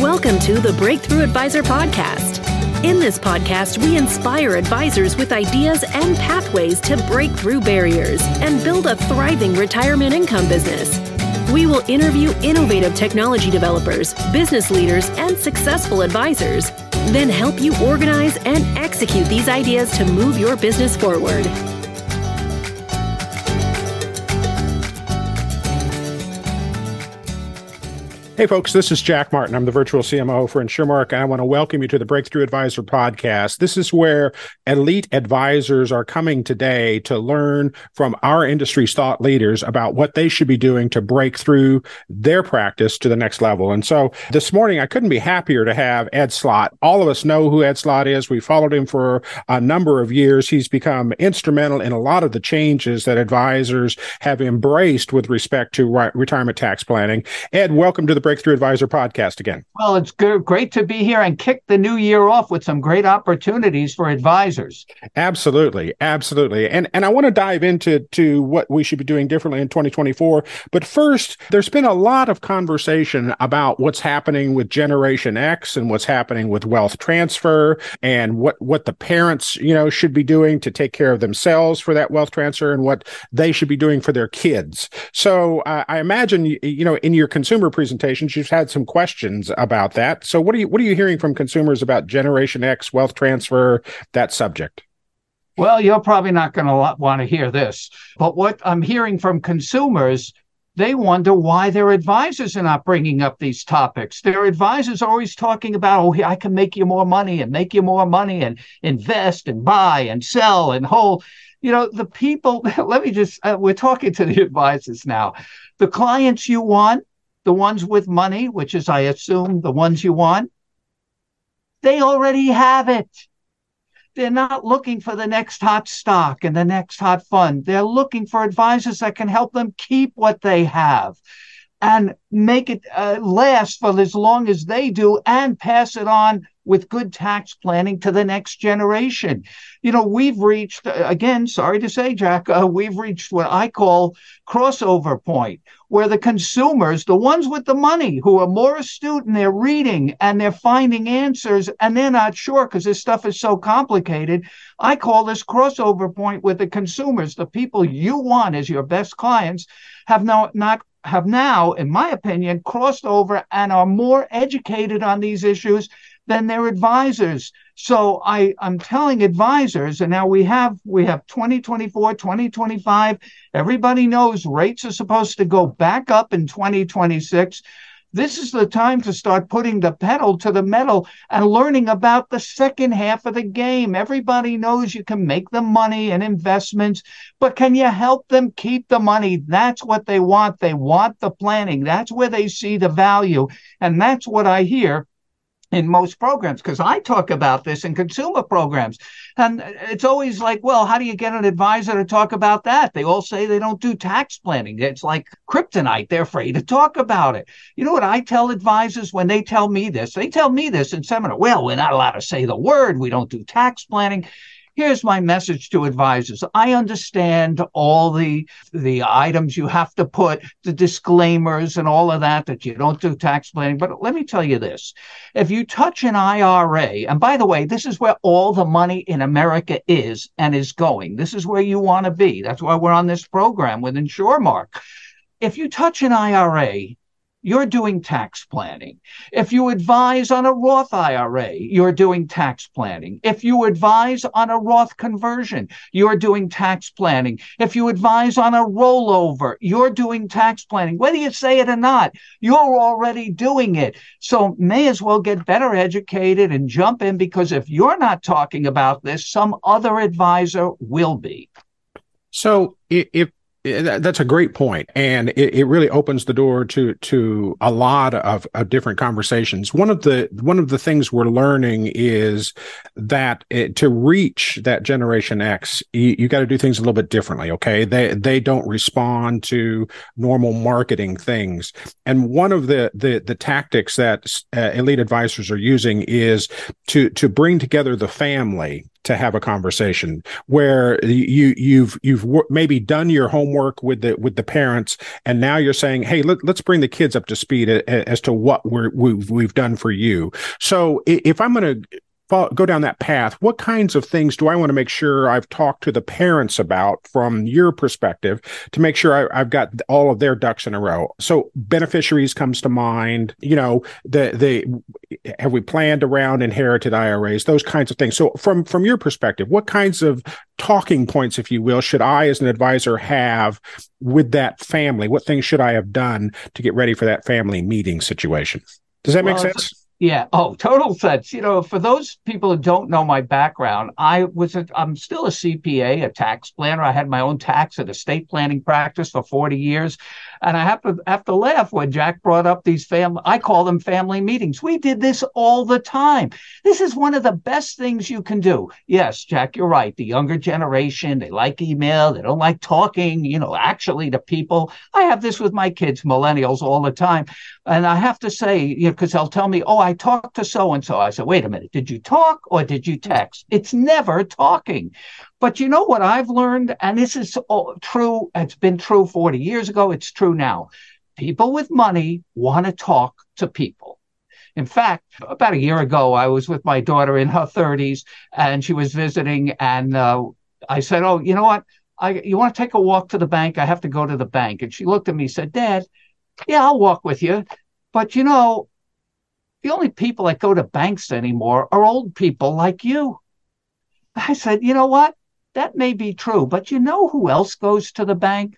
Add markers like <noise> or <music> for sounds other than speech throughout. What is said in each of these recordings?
Welcome to the Breakthrough Advisor Podcast. In this podcast, we inspire advisors with ideas and pathways to break through barriers and build a thriving retirement income business. We will interview innovative technology developers, business leaders, and successful advisors, then help you organize and execute these ideas to move your business forward. Hey, folks, this is Jack Martin. I'm the virtual CMO for InsurMark, I want to welcome you to the Breakthrough Advisor podcast. This is where elite advisors are coming today to learn from our industry's thought leaders about what they should be doing to break through their practice to the next level. And so this morning, I couldn't be happier to have Ed Slott. All of us know who Ed Slott is. We followed him for a number of years. He's become instrumental in a lot of the changes that advisors have embraced with respect to re- retirement tax planning. Ed, welcome to the Breakthrough Advisor podcast again. Well, it's good, great to be here and kick the new year off with some great opportunities for advisors. Absolutely, absolutely, and and I want to dive into to what we should be doing differently in 2024. But first, there's been a lot of conversation about what's happening with Generation X and what's happening with wealth transfer and what what the parents you know should be doing to take care of themselves for that wealth transfer and what they should be doing for their kids. So uh, I imagine you know in your consumer presentation conversations. You've had some questions about that. So what are you what are you hearing from consumers about Generation X, wealth transfer, that subject? Well, you're probably not going to want to hear this, but what I'm hearing from consumers they wonder why their advisors are not bringing up these topics. Their advisors are always talking about, oh, I can make you more money and make you more money and invest and buy and sell and hold. You know, the people, <laughs> let me just, uh, we're talking to the <laughs> advisors now. The clients you want, the ones with money, which is, I assume, the ones you want, they already have it. They're not looking for the next hot stock and the next hot fund. They're looking for advisors that can help them keep what they have and make it uh, last for as long as they do and pass it on with good tax planning to the next generation. You know, we've reached, uh, again, sorry to say, Jack, uh, we've reached what I call crossover point, where the consumers, the ones with the money who are more astute and they're reading and they're finding answers and they're not sure because this stuff is so complicated. I call this crossover point with the consumers, the people you want as your best clients have now not have now, in my opinion, crossed over and are more educated on these issues than their advisors. So I, I'm telling advisors, and now we have we have 2024, 2025. Everybody knows rates are supposed to go back up in 2026. This is the time to start putting the pedal to the metal and learning about the second half of the game. Everybody knows you can make the money and investments, but can you help them keep the money? That's what they want. They want the planning. That's where they see the value. And that's what I hear in most programs because I talk about this in consumer programs. And it's always like, well, how do you get an advisor to talk about that? They all say they don't do tax planning. It's like kryptonite. They're afraid to talk about it. You know what I tell advisors when they tell me this? They tell me this in seminar. Well, we're not allowed to say the word. We don't do tax planning here's my message to advisors. I understand all the the items you have to put the disclaimers and all of that that you don't do tax planning. But let me tell you this. If you touch an ira and by the way this is where all the money in america is and is going. This is where you want to be. That's why we're on this program with InsurMark. If you touch an ira you're doing tax planning. If you advise on a Roth IRA, you're doing tax planning. If you advise on a Roth conversion, you're doing tax planning. If you advise on a rollover, you're doing tax planning. Whether you say it or not, you're already doing it. So may as well get better educated and jump in because if you're not talking about this, some other advisor will be. So if that's a great point, and it, it really opens the door to to a lot of, of different conversations. One of the one of the things we're learning is that it, to reach that Generation X, you, you got to do things a little bit differently. Okay, they they don't respond to normal marketing things, and one of the the the tactics that uh, elite advisors are using is to to bring together the family to have a conversation where you you've you've maybe done your homework with the with the parents and now you're saying hey let, us bring the kids up to speed as to what we're we've, we've done for you. So if i'm going to go down that path, what kinds of things do I want to make sure I've talked to the parents about from your perspective to make sure I, have got all of their ducks in a row? So beneficiaries comes to mind. You know, the the have we planned around inherited IRAs? Those kinds of things. So from from your perspective, what kinds of talking points, if you will, should I as an advisor have with that family? What things should I have done to get ready for that family meeting situation? Does that well, make sense? Yeah. Oh, total sense. You know, for those people who don't know my background, I was I'm still a CPA, a tax planner. I had my own tax and estate planning practice for 40 years. And I have to have to laugh when Jack brought up these family I call them family meetings. We did this all the time. This is one of the best things you can do. Yes, Jack, you're right. The younger generation, they like email, they don't like talking, you know, actually to people. I have this with my kids, millennials, all the time. And I have to say, you know, because they'll tell me, oh, I talked to so and so. I said, wait a minute, did you talk or did you text? It's never talking. But you know what I've learned? And this is true. It's been true 40 years ago. It's true now. People with money want to talk to people. In fact, about a year ago, I was with my daughter in her 30s and she was visiting. And uh, I said, Oh, you know what? I, you want to take a walk to the bank? I have to go to the bank. And she looked at me and said, Dad, yeah, I'll walk with you. But you know, the only people that go to banks anymore are old people like you. I said, you know what? That may be true, but you know who else goes to the bank?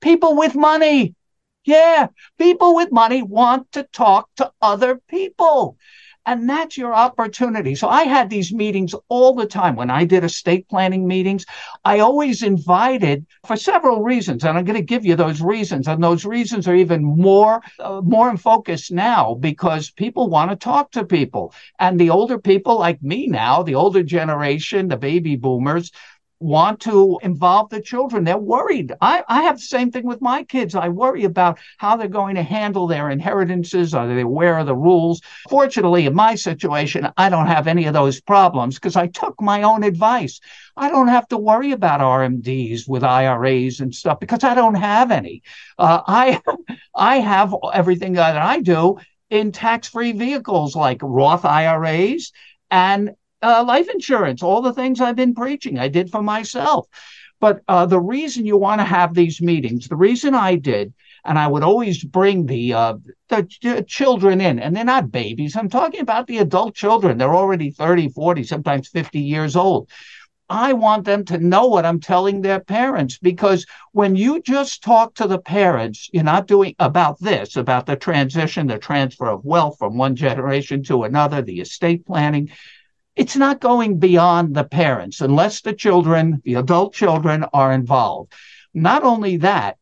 People with money. Yeah, people with money want to talk to other people. And that's your opportunity. So I had these meetings all the time. When I did estate planning meetings, I always invited for several reasons. And I'm going to give you those reasons. And those reasons are even more, uh, more in focus now because people want to talk to people. And the older people like me now, the older generation, the baby boomers, want to involve the children. They're worried. I, I have the same thing with my kids. I worry about how they're going to handle their inheritances. Are they aware of the rules? Fortunately, in my situation, I don't have any of those problems because I took my own advice. I don't have to worry about RMDs with IRAs and stuff because I don't have any. Uh, I <laughs> I have everything that I do in tax-free vehicles like Roth IRAs and uh, life insurance, all the things I've been preaching, I did for myself. But uh, the reason you want to have these meetings, the reason I did, and I would always bring the uh, the ch- children in, and they're not babies. I'm talking about the adult children. They're already 30, 40, sometimes 50 years old. I want them to know what I'm telling their parents because when you just talk to the parents, you're not doing about this, about the transition, the transfer of wealth from one generation to another, the estate planning it's not going beyond the parents unless the children, the adult children, are involved. Not only that,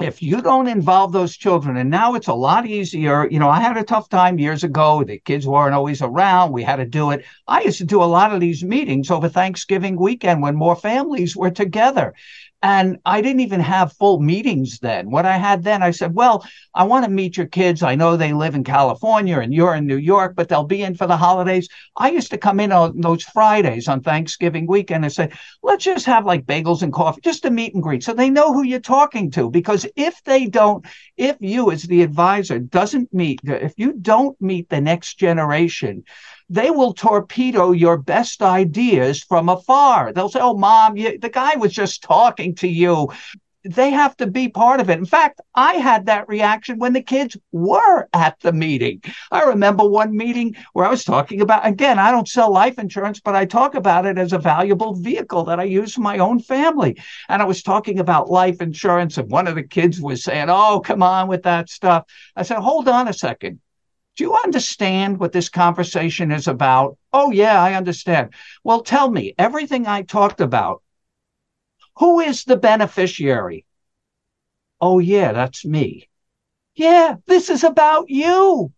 if you don't involve those children, and now it's a lot easier. You know, I had a tough time years ago. The kids weren't always around. We had to do it. I used to do a lot of these meetings over Thanksgiving weekend when more families were together. And I didn't even have full meetings then. What I had then, I said, Well, I want to meet your kids. I know they live in California and you're in New York, but they'll be in for the holidays. I used to come in on those Fridays on Thanksgiving weekend and say, Let's just have like bagels and coffee, just a meet and greet. So they know who you're talking to. Because if they don't, if you as the advisor doesn't meet, if you don't meet the next generation, they will torpedo your best ideas from afar. They'll say, Oh, mom, you, the guy was just talking to you. They have to be part of it. In fact, I had that reaction when the kids were at the meeting. I remember one meeting where I was talking about, again, I don't sell life insurance, but I talk about it as a valuable vehicle that I use for my own family. And I was talking about life insurance, and one of the kids was saying, Oh, come on with that stuff. I said, Hold on a second do you understand what this conversation is about? Oh, yeah, I understand. Well, tell me everything I talked about. Who is the beneficiary? Oh, yeah, that's me. Yeah, this is about you.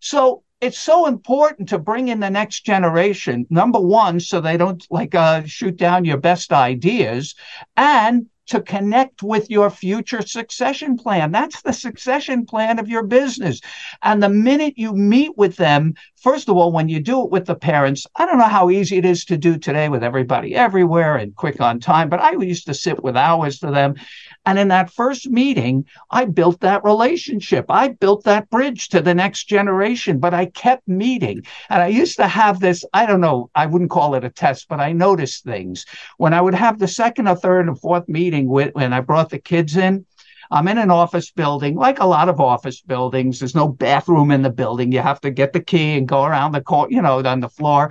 So it's so important to bring in the next generation. Number one, so they don't like uh, shoot down your best ideas, and to connect with your future succession plan. That's the succession plan of your business. And the minute you meet with them, first of all, when you do it with the parents, I don't know how easy it is to do today with everybody everywhere and quick on time, but I used to sit with hours for them. And in that first meeting, I built that relationship. I built that bridge to the next generation, but I kept meeting. And I used to have this, I don't know, I wouldn't call it a test, but I noticed things. When I would have the second or third and fourth meeting with, when I brought the kids in, I'm in an office building, like a lot of office buildings. There's no bathroom in the building. You have to get the key and go around the court, you know, on the floor.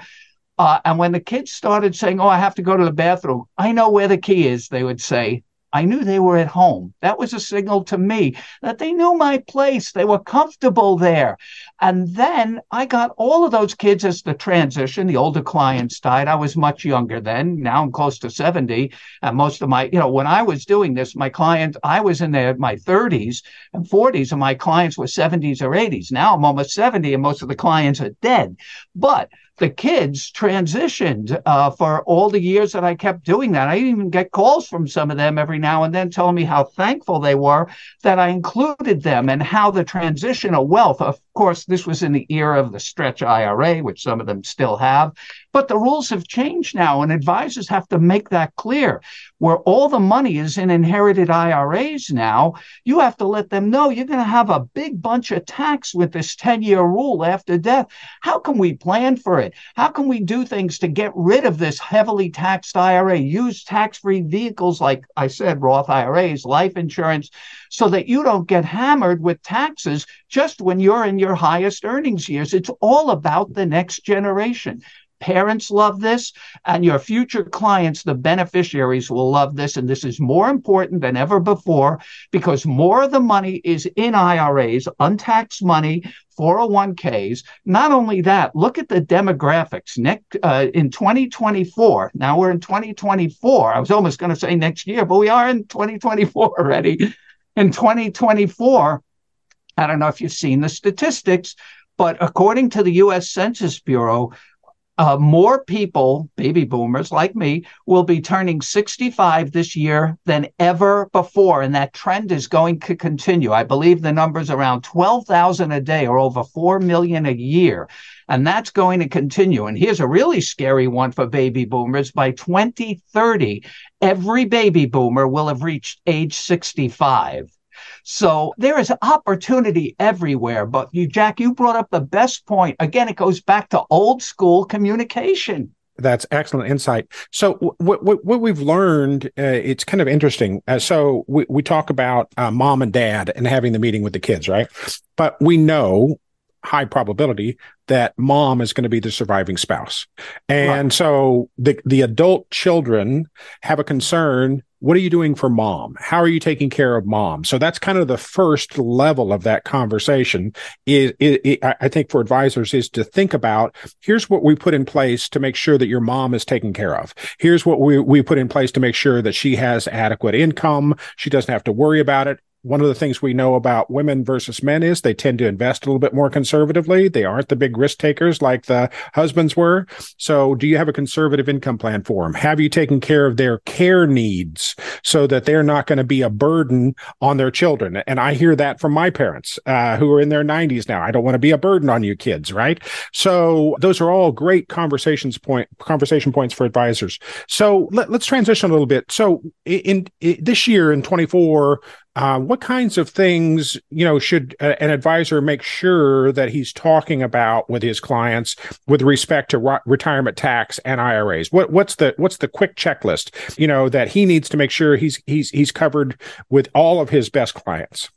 Uh, and when the kids started saying, Oh, I have to go to the bathroom, I know where the key is, they would say. I knew they were at home. That was a signal to me that they knew my place. They were comfortable there. And then I got all of those kids as the transition. The older clients died. I was much younger then. Now I'm close to 70. And most of my, you know, when I was doing this, my clients, I was in their, my 30s and 40s, and my clients were 70s or 80s. Now I'm almost 70, and most of the clients are dead. But the kids transitioned uh, for all the years that I kept doing that. I even get calls from some of them every now and then telling me how thankful they were that I included them and how the transition of wealth. Of course, this was in the era of the stretch IRA, which some of them still have, but the rules have changed now, and advisors have to make that clear. Where all the money is in inherited IRAs now, you have to let them know you're going to have a big bunch of tax with this 10 year rule after death. How can we plan for it? How can we do things to get rid of this heavily taxed IRA? Use tax free vehicles like I said, Roth IRAs, life insurance, so that you don't get hammered with taxes just when you're in your highest earnings years. It's all about the next generation. Parents love this, and your future clients, the beneficiaries, will love this. And this is more important than ever before because more of the money is in IRAs, untaxed money, 401ks. Not only that, look at the demographics. Next, uh, in 2024, now we're in 2024. I was almost going to say next year, but we are in 2024 already. In 2024, I don't know if you've seen the statistics, but according to the US Census Bureau, uh, more people, baby boomers like me, will be turning 65 this year than ever before. And that trend is going to continue. I believe the number's around 12,000 a day or over 4 million a year. And that's going to continue. And here's a really scary one for baby boomers. By 2030, every baby boomer will have reached age 65. So there is opportunity everywhere. But you, Jack, you brought up the best point. Again, it goes back to old school communication. That's excellent insight. So what what, what we've learned, uh, it's kind of interesting. Uh, so we, we talk about uh, mom and dad and having the meeting with the kids, right? But we know high probability that mom is going to be the surviving spouse. And right. so the the adult children have a concern what are you doing for mom? How are you taking care of mom? So that's kind of the first level of that conversation. Is, I think for advisors is to think about here's what we put in place to make sure that your mom is taken care of. Here's what we, we put in place to make sure that she has adequate income. She doesn't have to worry about it one of the things we know about women versus men is they tend to invest a little bit more conservatively. They aren't the big risk takers like the husbands were. So, do you have a conservative income plan for them? Have you taken care of their care needs so that they're not going to be a burden on their children? And I hear that from my parents uh, who are in their 90s now. I don't want to be a burden on you kids, right? So, those are all great conversations point conversation points for advisors. So, let, us transition a little bit. So, in, in this year in 24, uh, what kinds of things you know should a, an advisor make sure that he's talking about with his clients with respect to re- retirement tax and IRAs? What what's the what's the quick checklist you know that he needs to make sure he's he's he's covered with all of his best clients?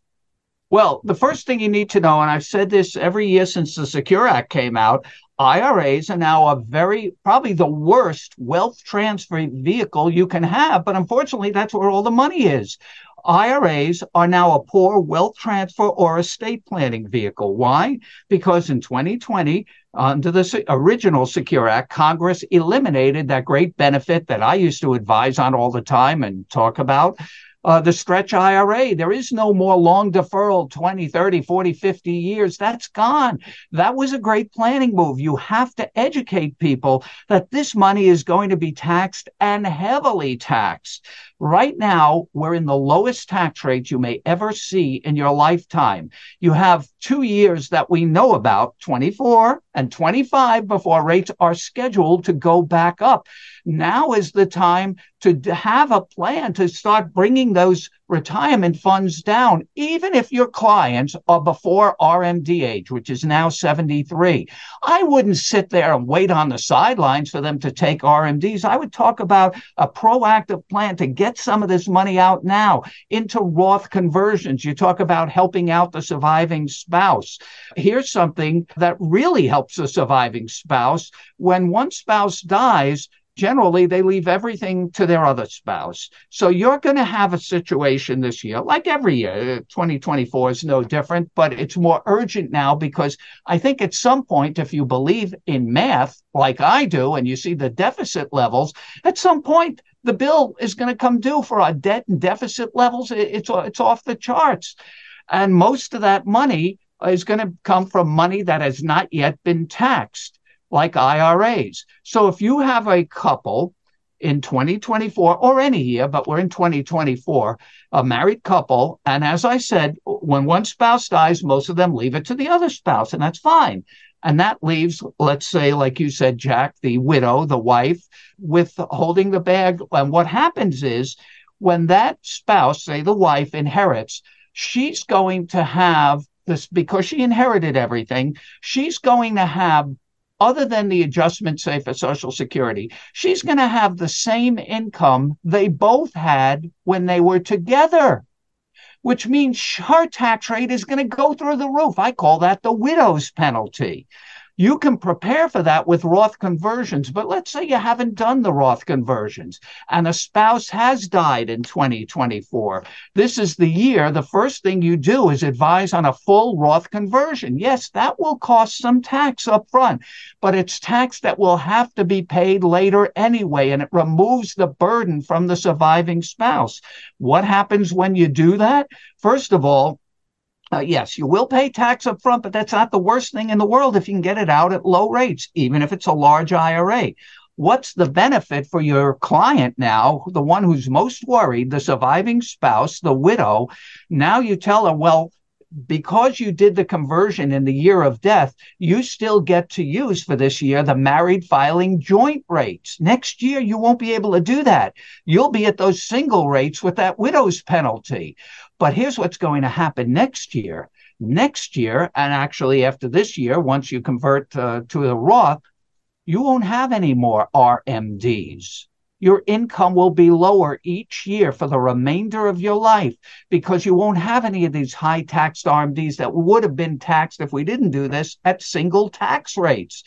Well, the first thing you need to know, and I've said this every year since the Secure Act came out, IRAs are now a very, probably the worst wealth transfer vehicle you can have. But unfortunately, that's where all the money is. IRAs are now a poor wealth transfer or estate planning vehicle. Why? Because in 2020, under the original Secure Act, Congress eliminated that great benefit that I used to advise on all the time and talk about. uh, the stretch IRA. There is no more long deferral 20, 30, 40, 50 years. That's gone. That was a great planning move. You have to educate people that this money is going to be taxed and heavily taxed. Right now, we're in the lowest tax rate you may ever see in your lifetime. You have two years that we know about, 24 and 25, before rates are scheduled to go back up. Now is the time to have a plan to start bringing those retirement funds down, even if your clients are before RMD age, which is now 73. I wouldn't sit there and wait on the sidelines for them to take RMDs. I would talk about a proactive plan to get some of this money out now into Roth conversions. You talk about helping out the surviving spouse. Here's something that really helps the surviving spouse. When one spouse dies, generally they leave everything to their other spouse. So you're going to have a situation this year, like every year. 2024 is no different, but it's more urgent now because I think at some point, if you believe in math like I do, and you see the deficit levels, at some point the bill is going to come due for our debt and deficit levels. It's it's off the charts, and most of that money is going to come from money that has not yet been taxed like IRAs. So if you have a couple in 2024 or any year, but we're in 2024, a married couple, and as I said, when one spouse dies, most of them leave it to the other spouse, and that's fine. And that leaves, let's say, like you said, Jack, the widow, the wife, with holding the bag. And what happens is when that spouse, say the wife, inherits, she's going to have this because she inherited everything, she's going to have other than the adjustment, say, for Social Security, she's going to have the same income they both had when they were together, which means her tax rate is going to go through the roof. I call that the widow's penalty. You can prepare for that with Roth conversions, but let's say you haven't done the Roth conversions and a spouse has died in 2024. This is the year. The first thing you do is advise on a full Roth conversion. Yes, that will cost some tax up front, but it's tax that will have to be paid later anyway, and it removes the burden from the surviving spouse. What happens when you do that? First of all, uh, yes, you will pay tax up front, but that's not the worst thing in the world if you can get it out at low rates, even if it's a large IRA. What's the benefit for your client now, the one who's most worried, the surviving spouse, the widow? Now you tell her, well, because you did the conversion in the year of death, you still get to use for this year the married filing joint rates. Next year, you won't be able to do that. You'll be at those single rates with that widow's penalty. But here's what's going to happen next year. Next year, and actually after this year, once you convert uh, to the Roth, you won't have any more RMDs your income will be lower each year for the remainder of your life because you won't have any of these high taxed RMDs that would have been taxed if we didn't do this at single tax rates.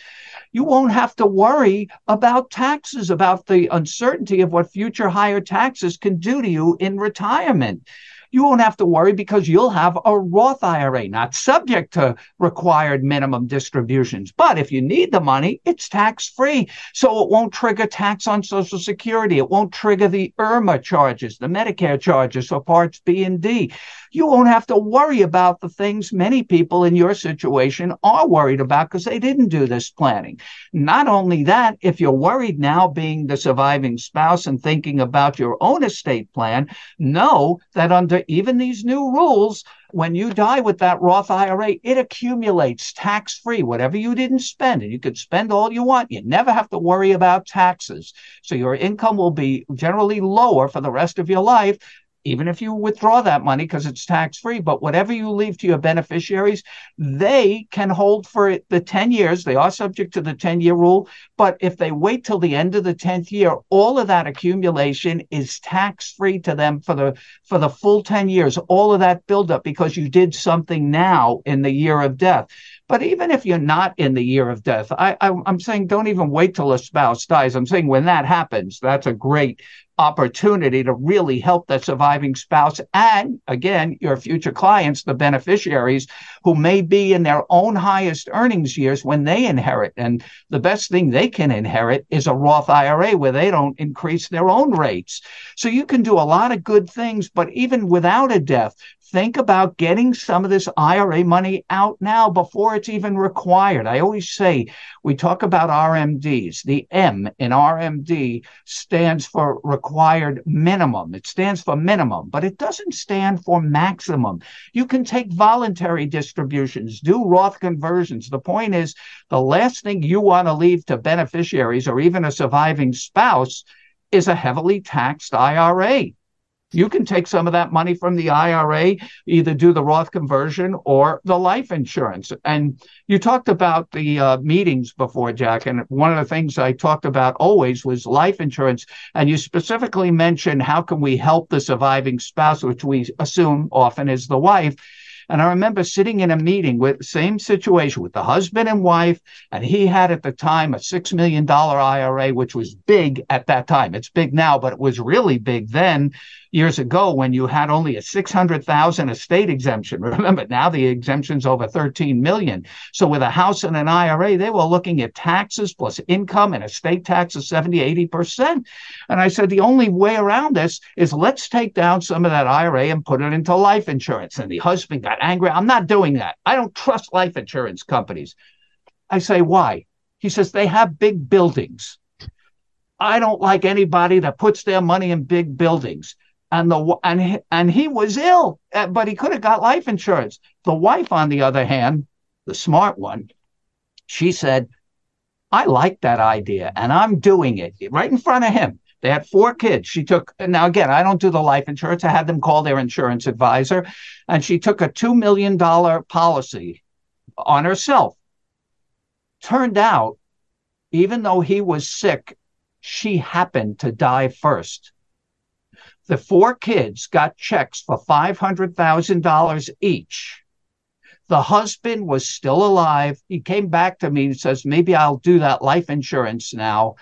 You won't have to worry about taxes, about the uncertainty of what future higher taxes can do to you in retirement you won't have to worry because you'll have a Roth IRA, not subject to required minimum distributions. But if you need the money, it's tax free. So it won't trigger tax on Social Security. It won't trigger the IRMAA charges, the Medicare charges for Parts B and D you won't have to worry about the things many people in your situation are worried about because they didn't do this planning. Not only that, if you're worried now being the surviving spouse and thinking about your own estate plan, know that under even these new rules, when you die with that Roth IRA, it accumulates tax free, whatever you didn't spend. And you could spend all you want. You never have to worry about taxes. So your income will be generally lower for the rest of your life even if you withdraw that money because it's tax free, but whatever you leave to your beneficiaries, they can hold for the 10 years. They are subject to the 10 year rule. But if they wait till the end of the 10th year, all of that accumulation is tax free to them for the, for the full 10 years, all of that buildup because you did something now in the year of death. But even if you're not in the year of death, I, I, I'm saying don't even wait till a spouse dies. I'm saying when that happens, that's a great opportunity to really help the surviving spouse and again your future clients the beneficiaries who may be in their own highest earnings years when they inherit and the best thing they can inherit is a Roth IRA where they don't increase their own rates so you can do a lot of good things but even without a death think about getting some of this IRA money out now before it's even required. I always say we talk about RMDs. The M in RMD stands for required minimum. It stands for minimum, but it doesn't stand for maximum. You can take voluntary distributions, do Roth conversions. The point is, the last thing you want to leave to beneficiaries or even a surviving spouse is a heavily taxed IRA. You can take some of that money from the IRA, either do the Roth conversion or the life insurance. And you talked about the uh, meetings before, Jack. And one of the things I talked about always was life insurance. And you specifically mentioned how can we help the surviving spouse, which we assume often is the wife. And I remember sitting in a meeting with same situation with the husband and wife, and he had at the time a six million dollar IRA, which was big at that time. It's big now, but it was really big then years ago when you had only a 600,000 estate exemption. <laughs> Remember, now the exemption's over 13 million. So with a house and an IRA, they were looking at taxes plus income and estate tax of 70, 80%. And I said, the only way around this is let's take down some of that IRA and put it into life insurance. And the husband got angry. I'm not doing that. I don't trust life insurance companies. I say, why? He says, they have big buildings. I don't like anybody that puts their money in big buildings and the and and he was ill, uh, but he could have got life insurance. The wife, on the other hand, the smart one, she said, "I like that idea, and I'm doing it right in front of him." They had four kids. She took now again. I don't do the life insurance. I had them call their insurance advisor, and she took a two million dollar policy on herself. Turned out, even though he was sick, she happened to die first the four kids got checks for $500,000 each. The husband was still alive. He came back to me and says, Maybe I'll do that life insurance now.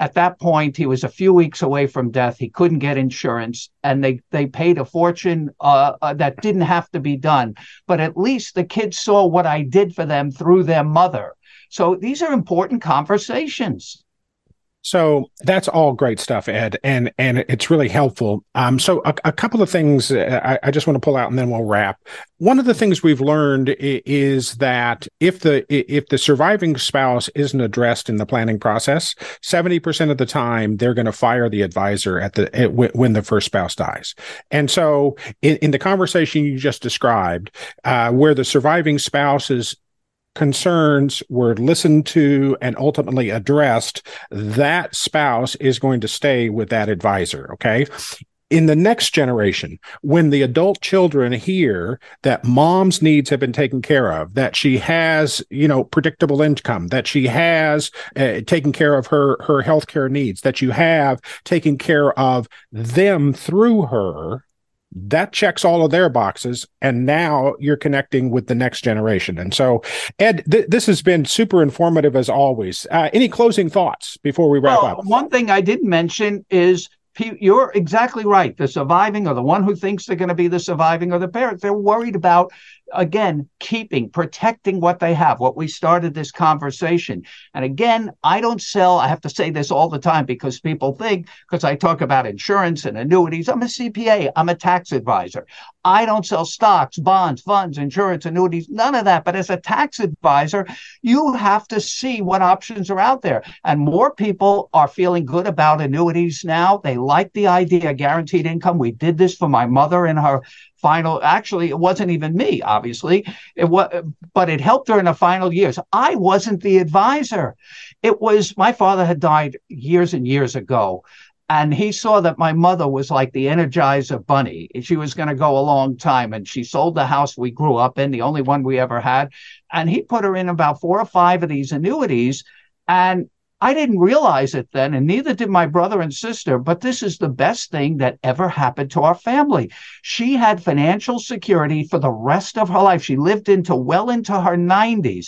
At that point, he was a few weeks away from death. He couldn't get insurance, and they, they paid a fortune uh, uh, that didn't have to be done. But at least the kids saw what I did for them through their mother. So these are important conversations. So that's all great stuff, Ed, and and it's really helpful. Um, so a, a couple of things uh, I, I, just want to pull out, and then we'll wrap. One of the things we've learned is that if the if the surviving spouse isn't addressed in the planning process, seventy percent of the time they're going to fire the advisor at the at, when the first spouse dies. And so, in, in the conversation you just described, uh, where the surviving spouse is concerns were listened to and ultimately addressed, that spouse is going to stay with that advisor. Okay. In the next generation, when the adult children hear that mom's needs have been taken care of, that she has, you know, predictable income, that she has uh, taken care of her her healthcare needs, that you have taken care of them through her, that checks all of their boxes and now you're connecting with the next generation. And so ed th- this has been super informative as always. Uh, any closing thoughts before we wrap well, up? one thing i didn't mention is you're exactly right. The surviving or the one who thinks they're going to be the surviving or the parents they're worried about again, keeping, protecting what they have, what we started this conversation. And again, I don't sell, I have to say this all the time because people think, because I talk about insurance and annuities, I'm a CPA, I'm a tax advisor. I don't sell stocks, bonds, funds, insurance, annuities, none of that. But as a tax advisor, you have to see what options are out there. And more people are feeling good about annuities now. They like the idea of guaranteed income. We did this for my mother in her final actually it wasn't even me obviously. It was but it helped her in the final years. I wasn't the advisor. It was my father had died years and years ago and he saw that my mother was like the energizer bunny. She was going to go a long time and she sold the house we grew up in the only one we ever had. And he put her in about four or five of these annuities and I didn't realize it then, and neither did my brother and sister, but this is the best thing that ever happened to our family. She had financial security for the rest of her life. She lived into well into her 90s.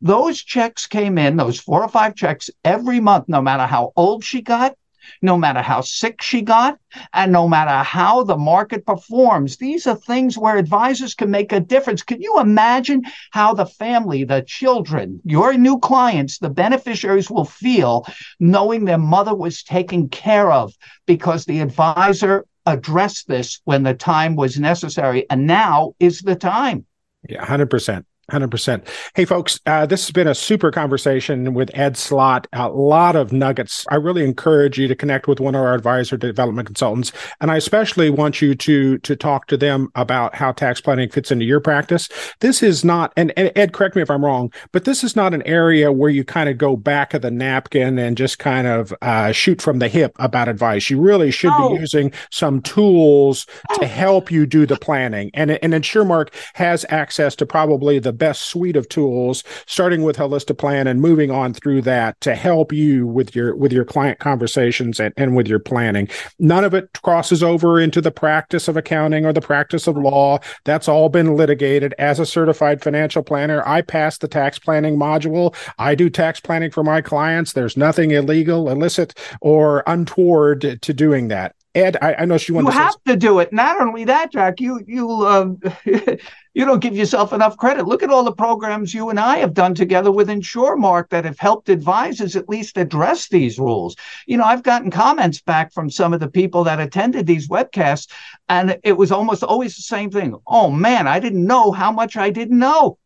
Those checks came in, those four or five checks every month, no matter how old she got, no matter how sick she got, and no matter how the market performs. These are things where advisors can make a difference. Can you imagine how the family, the children, your new clients, the beneficiaries will feel knowing their mother was taken care of because the advisor addressed this when the time was necessary, and now is the time. Yeah, 100%. 100%. Hey, folks, uh, this has been a super conversation with Ed Slott. A lot of nuggets. I really encourage you to connect with one of our advisor development consultants. And I especially want you to, to talk to them about how tax planning fits into your practice. This is not, and, and Ed, correct me if I'm wrong, but this is not an area where you kind of go back of the napkin and just kind of uh, shoot from the hip about advice. You really should oh. be using some tools to oh. help you do the planning. And, and InsurMark has access to probably the best suite of tools, starting with Holistiplan and moving on through that to help you with your with your client conversations and, and with your planning. None of it crosses over into the practice of accounting or the practice of law. That's all been litigated. As a certified financial planner, I pass the tax planning module. I do tax planning for my clients. There's nothing illegal, illicit, or untoward to doing that. Ed, I, I know she wants. You to have to do it. Not only that, Jack. You you um, <laughs> you don't give yourself enough credit. Look at all the programs you and I have done together with InsurMark that have helped advisors at least address these rules. You know, I've gotten comments back from some of the people that attended these webcasts, and it was almost always the same thing. Oh man, I didn't know how much I didn't know.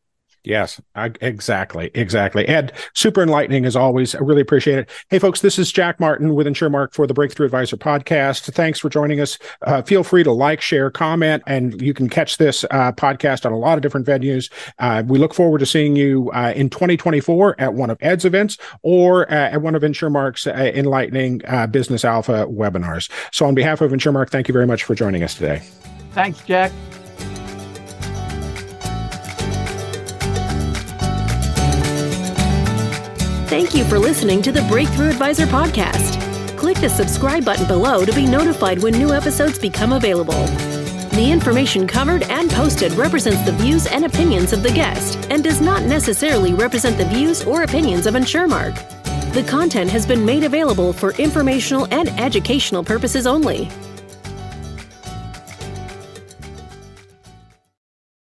Yes, I, exactly. Exactly. Ed, super enlightening as always. I really appreciate it. Hey, folks, this is Jack Martin with InsurMark for the Breakthrough Advisor podcast. Thanks for joining us. Uh, feel free to like, share, comment, and you can catch this uh, podcast on a lot of different venues. Uh, we look forward to seeing you uh, in 2024 at one of Ed's events or uh, at one of InsurMark's uh, enlightening Business Alpha webinars. So, on behalf of InsurMark, thank you very much for joining us today. Thanks, Jack. Thank you for listening to the Breakthrough Advisor podcast. Click the subscribe button below to be notified when new episodes become available. The information covered and posted represents the views and opinions of the guest and does not necessarily represent the views or opinions of InsurMark. The content has been made available for informational and educational purposes only.